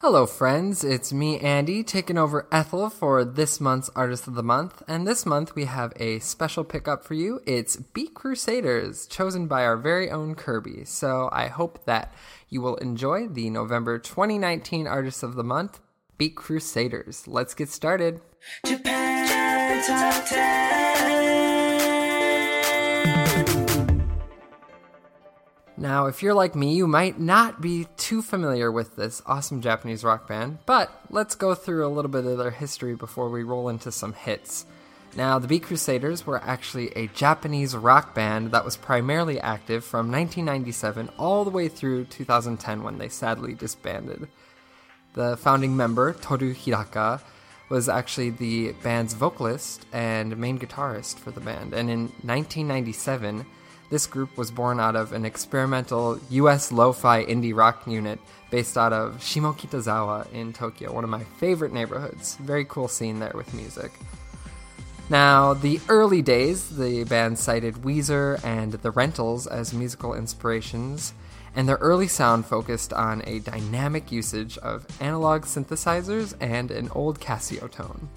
Hello, friends. It's me, Andy, taking over Ethel for this month's Artist of the Month. And this month we have a special pickup for you. It's Beat Crusaders, chosen by our very own Kirby. So I hope that you will enjoy the November 2019 Artist of the Month, Beat Crusaders. Let's get started. Japan Now, if you're like me, you might not be too familiar with this awesome Japanese rock band, but let's go through a little bit of their history before we roll into some hits. Now, the Beat Crusaders were actually a Japanese rock band that was primarily active from 1997 all the way through 2010 when they sadly disbanded. The founding member, Toru Hidaka, was actually the band's vocalist and main guitarist for the band, and in 1997, this group was born out of an experimental US lo fi indie rock unit based out of Shimokitazawa in Tokyo, one of my favorite neighborhoods. Very cool scene there with music. Now, the early days, the band cited Weezer and The Rentals as musical inspirations, and their early sound focused on a dynamic usage of analog synthesizers and an old Casio tone.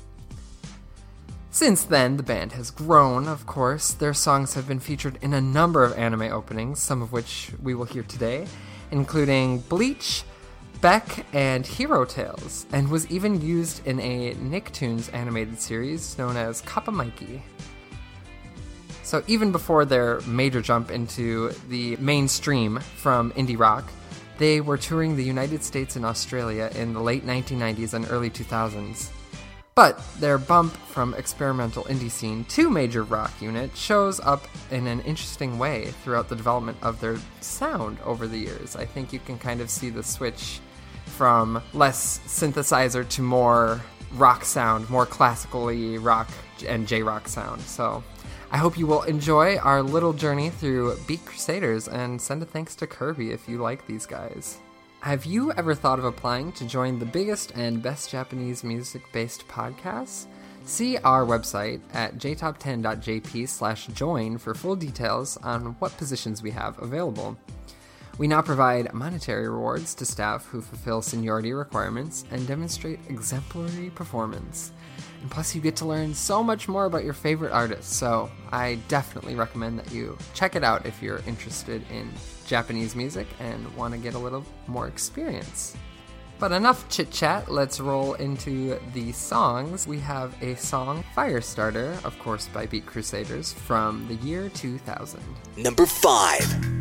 Since then, the band has grown, of course. Their songs have been featured in a number of anime openings, some of which we will hear today, including Bleach, Beck, and Hero Tales, and was even used in a Nicktoons animated series known as Kappa Mikey. So, even before their major jump into the mainstream from indie rock, they were touring the United States and Australia in the late 1990s and early 2000s. But their bump from experimental indie scene to major rock unit shows up in an interesting way throughout the development of their sound over the years. I think you can kind of see the switch from less synthesizer to more rock sound, more classically rock and J rock sound. So I hope you will enjoy our little journey through Beat Crusaders and send a thanks to Kirby if you like these guys. Have you ever thought of applying to join the biggest and best Japanese music based podcasts? See our website at jtop10.jp slash join for full details on what positions we have available. We now provide monetary rewards to staff who fulfill seniority requirements and demonstrate exemplary performance. Plus, you get to learn so much more about your favorite artists, so I definitely recommend that you check it out if you're interested in Japanese music and want to get a little more experience. But enough chit chat, let's roll into the songs. We have a song, Firestarter, of course by Beat Crusaders, from the year 2000. Number 5.「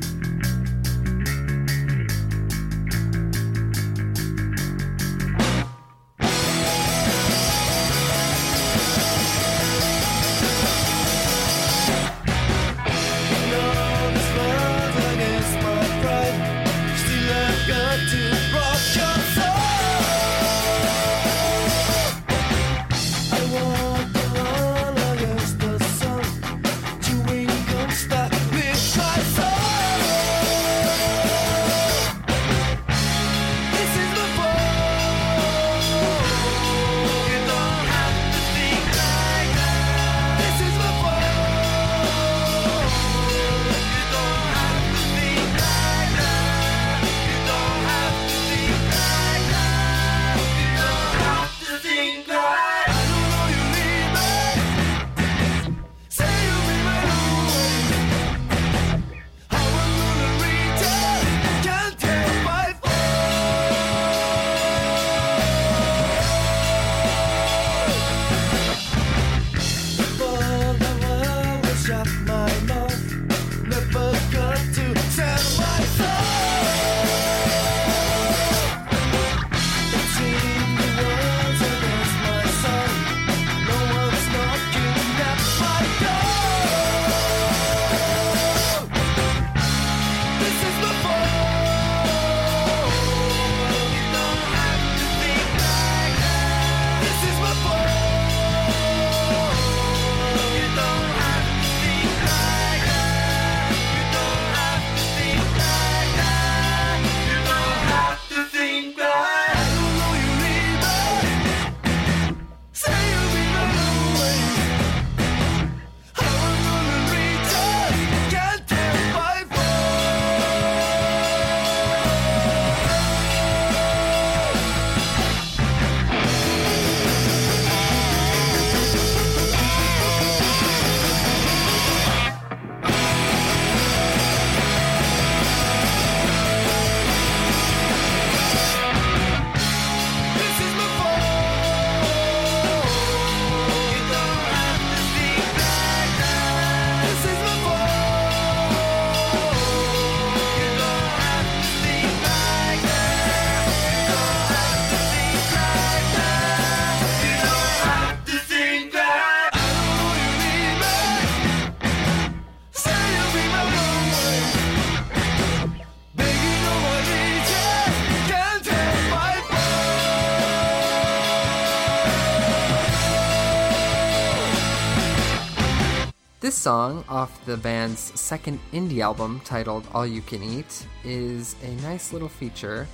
song, off the band's second indie album titled All You Can Eat, is a nice little feature.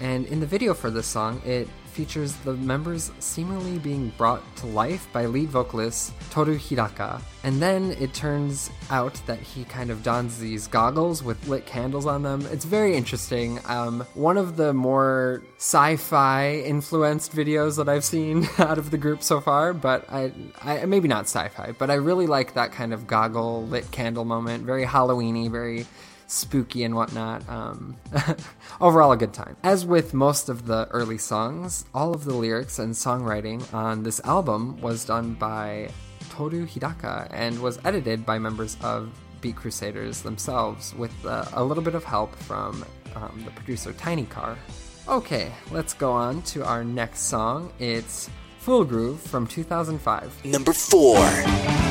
And in the video for this song, it features the members seemingly being brought to life by lead vocalist Toru Hidaka. And then it turns out that he kind of dons these goggles with lit candles on them. It's very interesting. Um, one of the more sci fi influenced videos that I've seen out of the group so far, but I, I maybe not sci fi, but I really like that kind of goggle lit candle moment. Very Halloweeny, very spooky and whatnot. Um, overall, a good time. As with most of the early songs, all of the lyrics and songwriting on this album was done by Toru Hidaka and was edited by members of Beat Crusaders themselves with uh, a little bit of help from um, the producer Tiny Car. Okay, let's go on to our next song. It's Fool Groove from 2005. Number 4.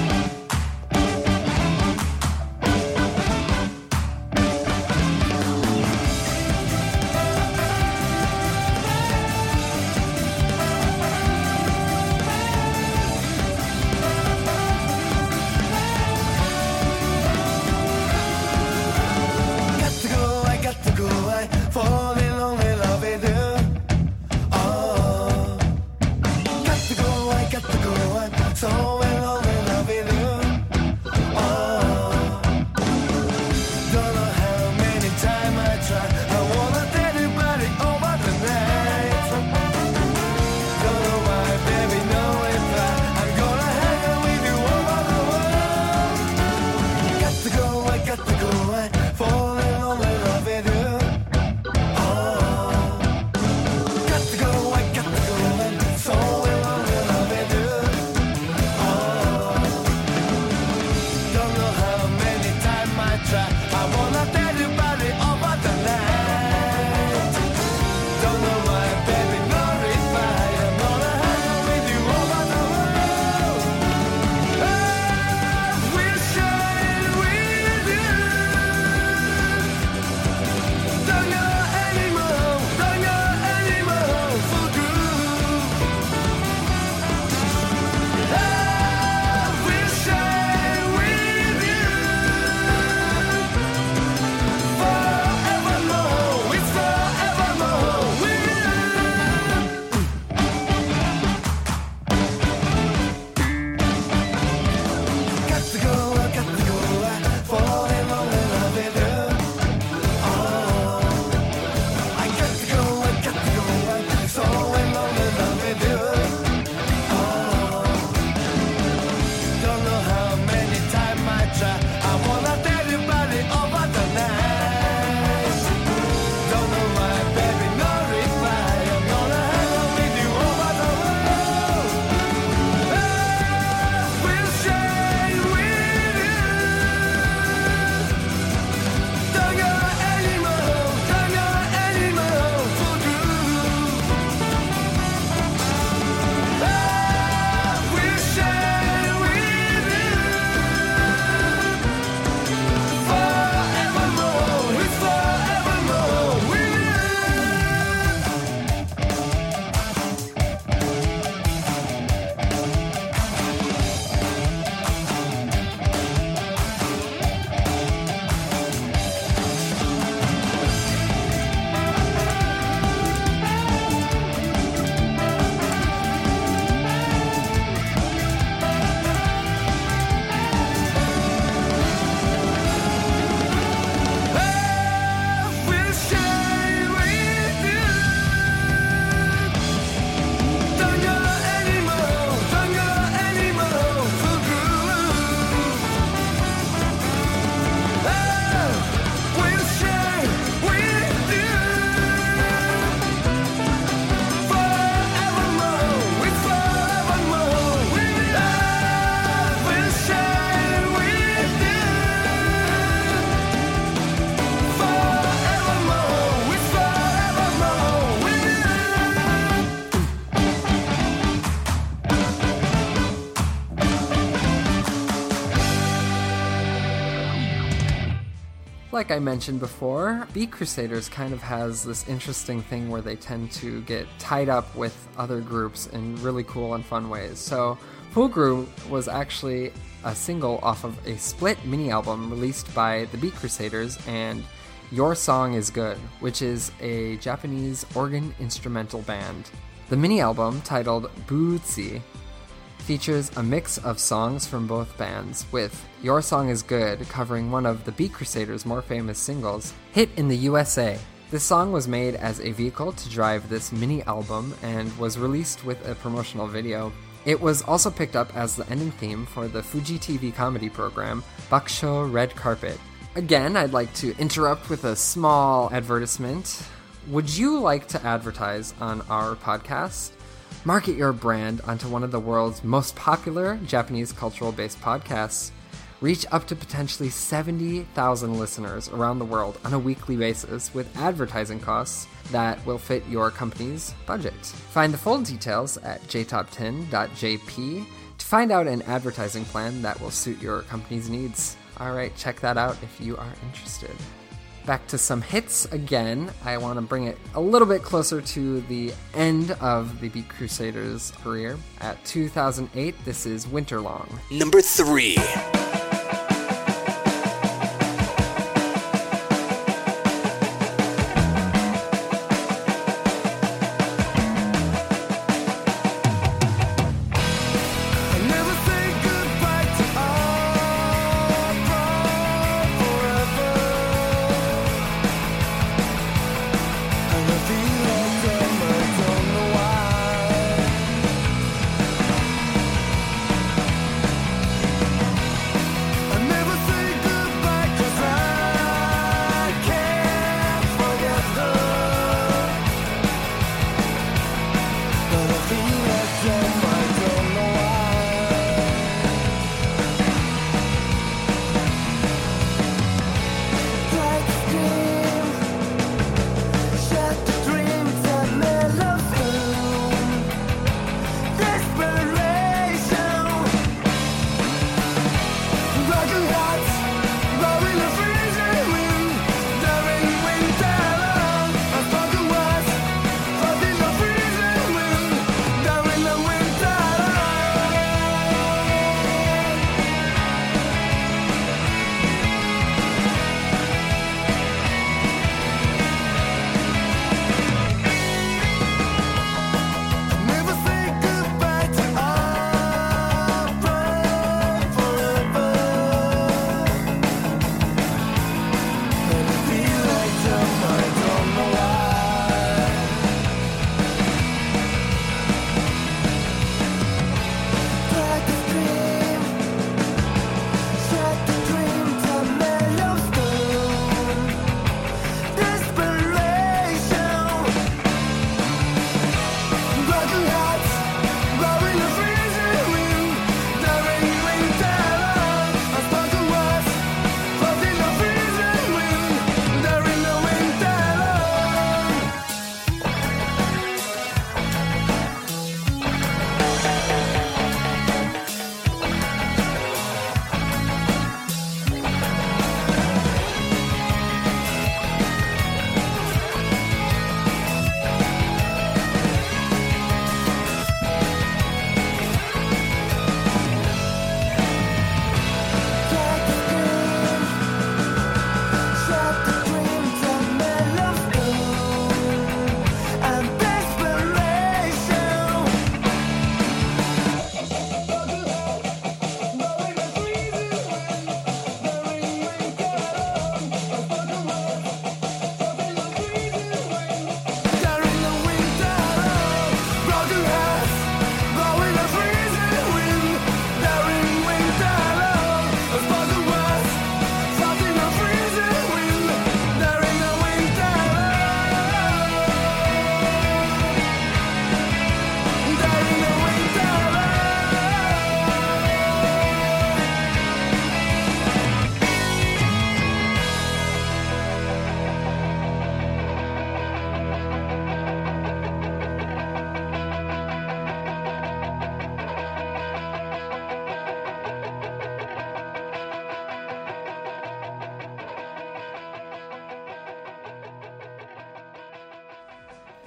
I mentioned before, Beat Crusaders kind of has this interesting thing where they tend to get tied up with other groups in really cool and fun ways. So, Fool Groove was actually a single off of a split mini album released by the Beat Crusaders and Your Song is Good, which is a Japanese organ instrumental band. The mini album, titled Buutsi, features a mix of songs from both bands, with Your Song is Good covering one of the Beat Crusaders' more famous singles, Hit in the USA. This song was made as a vehicle to drive this mini album and was released with a promotional video. It was also picked up as the ending theme for the Fuji TV comedy program Bakusho Red Carpet. Again, I'd like to interrupt with a small advertisement. Would you like to advertise on our podcast? Market your brand onto one of the world's most popular Japanese cultural based podcasts. Reach up to potentially 70,000 listeners around the world on a weekly basis with advertising costs that will fit your company's budget. Find the full details at jtop10.jp to find out an advertising plan that will suit your company's needs. All right, check that out if you are interested back to some hits again. I want to bring it a little bit closer to the end of the Beat Crusaders' career. At 2008, this is Winterlong. Number three.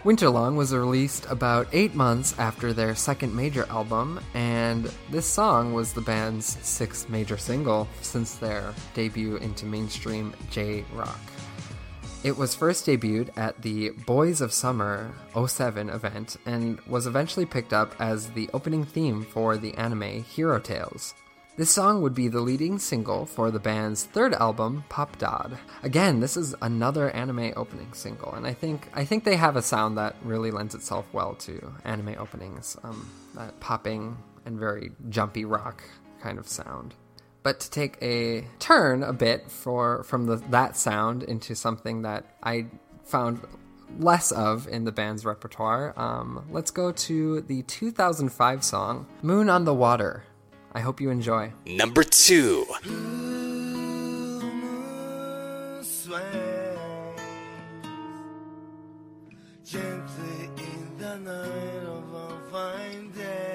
Winterlong was released about eight months after their second major album, and this song was the band's sixth major single since their debut into mainstream J rock. It was first debuted at the Boys of Summer 07 event and was eventually picked up as the opening theme for the anime Hero Tales. This song would be the leading single for the band's third album, popdod. Again, this is another anime opening single, and I think I think they have a sound that really lends itself well to anime openings. Um, that popping and very jumpy rock kind of sound. But to take a turn a bit for from the, that sound into something that I found less of in the band's repertoire, um, let's go to the 2005 song "Moon on the Water." I hope you enjoy. Number two. Gently in the night of a fine day.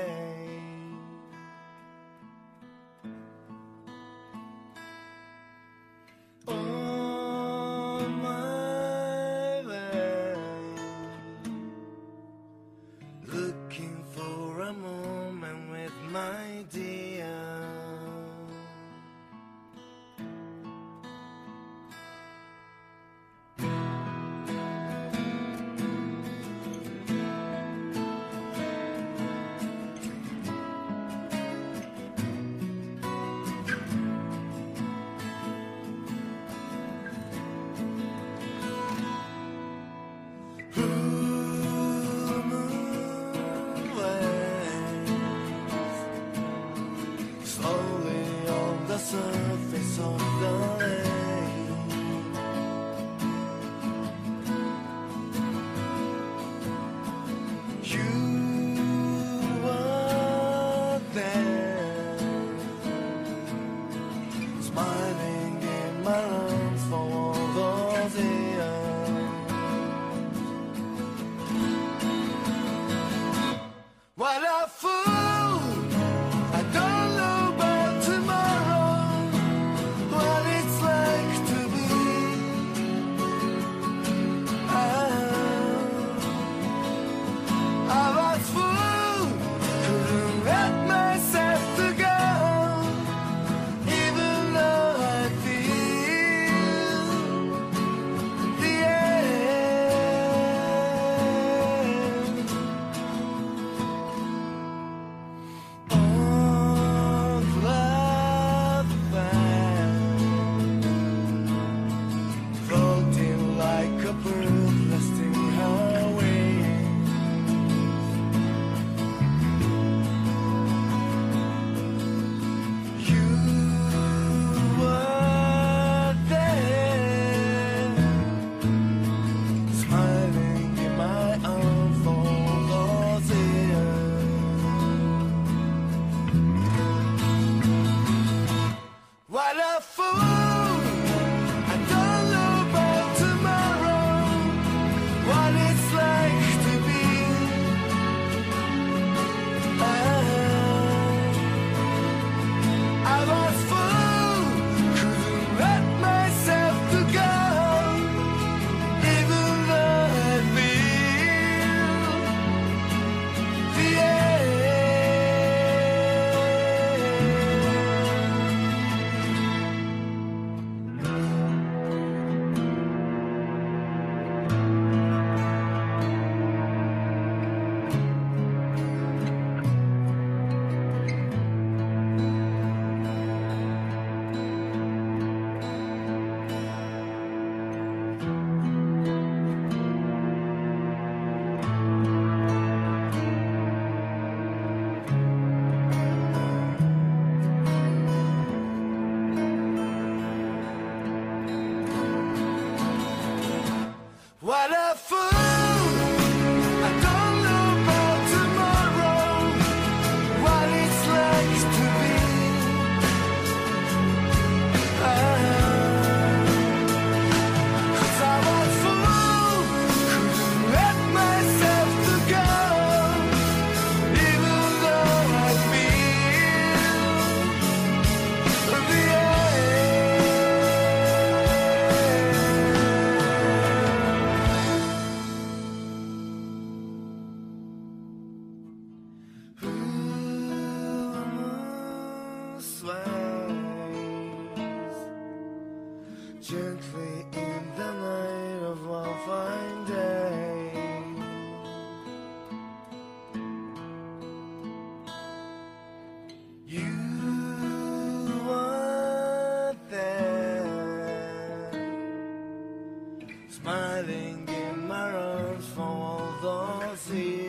In my arms for all those years.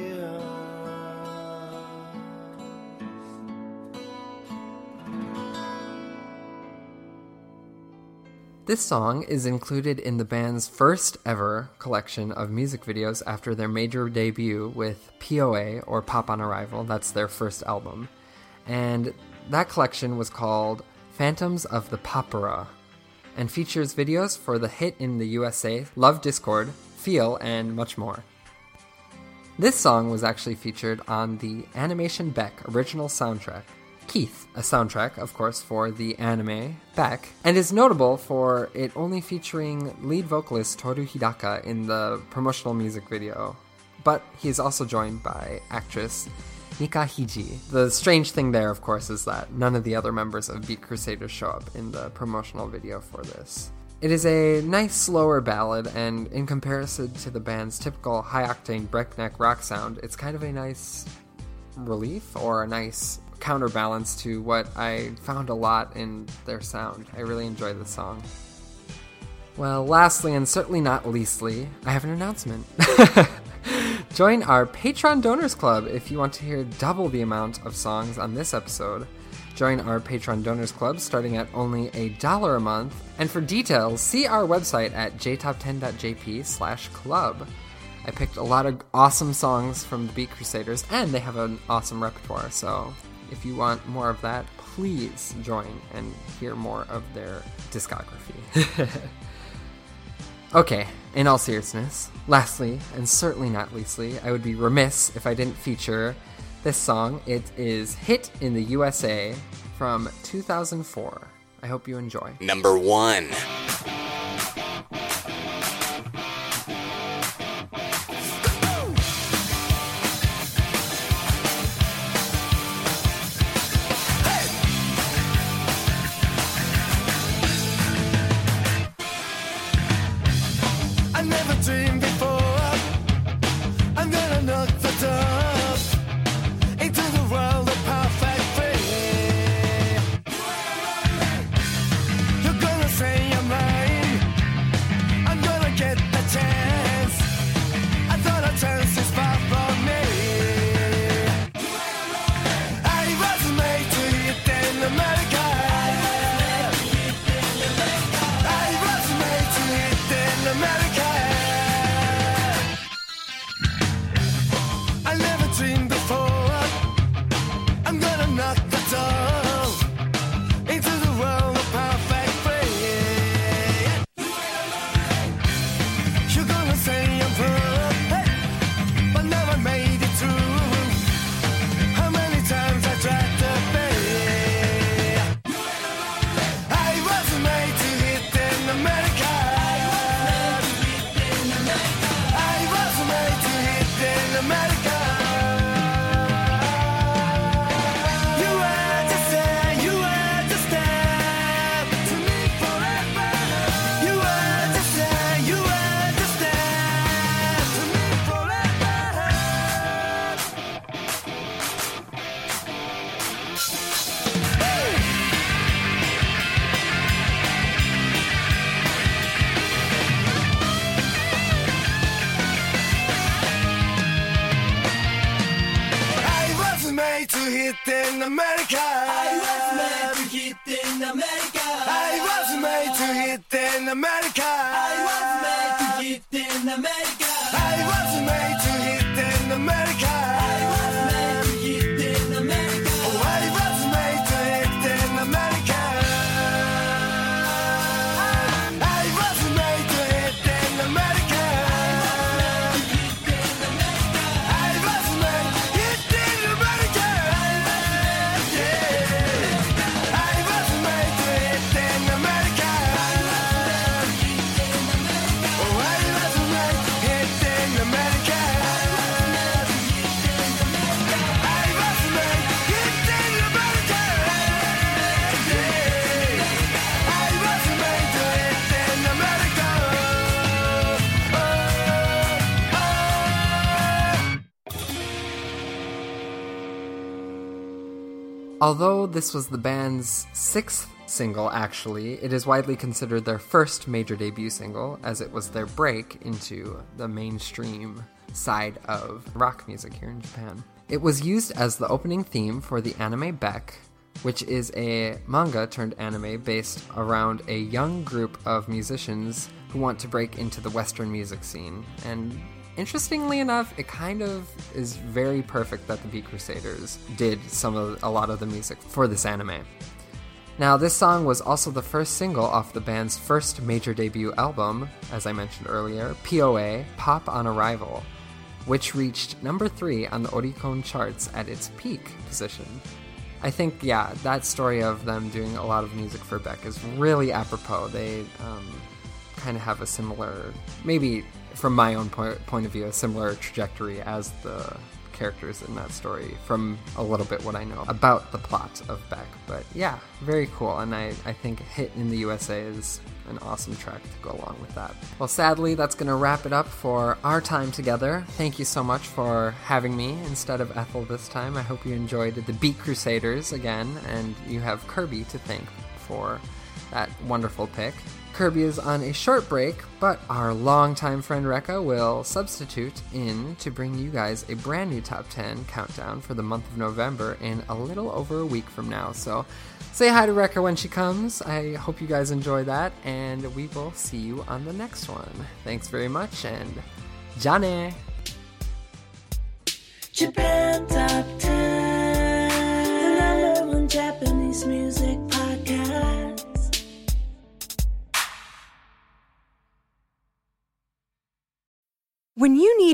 This song is included in the band's first ever collection of music videos after their major debut with POA or Pop on Arrival. That's their first album. And that collection was called Phantoms of the Popera and features videos for the hit in the USA, Love Discord, Feel, and much more. This song was actually featured on the Animation Beck original soundtrack, Keith, a soundtrack, of course, for the anime Beck, and is notable for it only featuring lead vocalist Toru Hidaka in the promotional music video. But he is also joined by actress Nika Hiji. The strange thing there, of course, is that none of the other members of Beat Crusaders show up in the promotional video for this. It is a nice, slower ballad, and in comparison to the band's typical high octane breakneck rock sound, it's kind of a nice relief or a nice counterbalance to what I found a lot in their sound. I really enjoy the song. Well, lastly, and certainly not leastly, I have an announcement. Join our Patreon Donors Club if you want to hear double the amount of songs on this episode. Join our Patreon Donors Club starting at only a dollar a month. And for details, see our website at jtop10.jp slash club. I picked a lot of awesome songs from the Beat Crusaders, and they have an awesome repertoire, so if you want more of that, please join and hear more of their discography. okay, in all seriousness, lastly, and certainly not leastly, I would be remiss if I didn't feature this song. It is Hit in the USA from 2004. I hope you enjoy. Number one. America. I was made to hit in America. I was made to hit in America. I was made to hit in America. Although this was the band's sixth single, actually, it is widely considered their first major debut single, as it was their break into the mainstream side of rock music here in Japan. It was used as the opening theme for the anime Beck, which is a manga turned anime based around a young group of musicians who want to break into the Western music scene. And interestingly enough, it kind of is very perfect that the Beat Crusaders did some of a lot of the music for this anime. Now, this song was also the first single off the band's first major debut album, as I mentioned earlier, POA Pop on Arrival, which reached number three on the Oricon charts at its peak position. I think, yeah, that story of them doing a lot of music for Beck is really apropos. They um, kind of have a similar, maybe from my own point, point of view, a similar trajectory as the characters in that story from a little bit what I know about the plot of Beck. But yeah, very cool. And I, I think Hit in the USA is an awesome track to go along with that. Well, sadly, that's going to wrap it up for our time together. Thank you so much for having me instead of Ethel this time. I hope you enjoyed the Beat Crusaders again, and you have Kirby to thank for that wonderful pick. Kirby is on a short break, but our longtime friend Rekka will substitute in to bring you guys a brand new top 10 countdown for the month of November in a little over a week from now. So say hi to Rekka when she comes. I hope you guys enjoy that, and we will see you on the next one. Thanks very much, and Jane! Japan Top 10, the number one Japanese music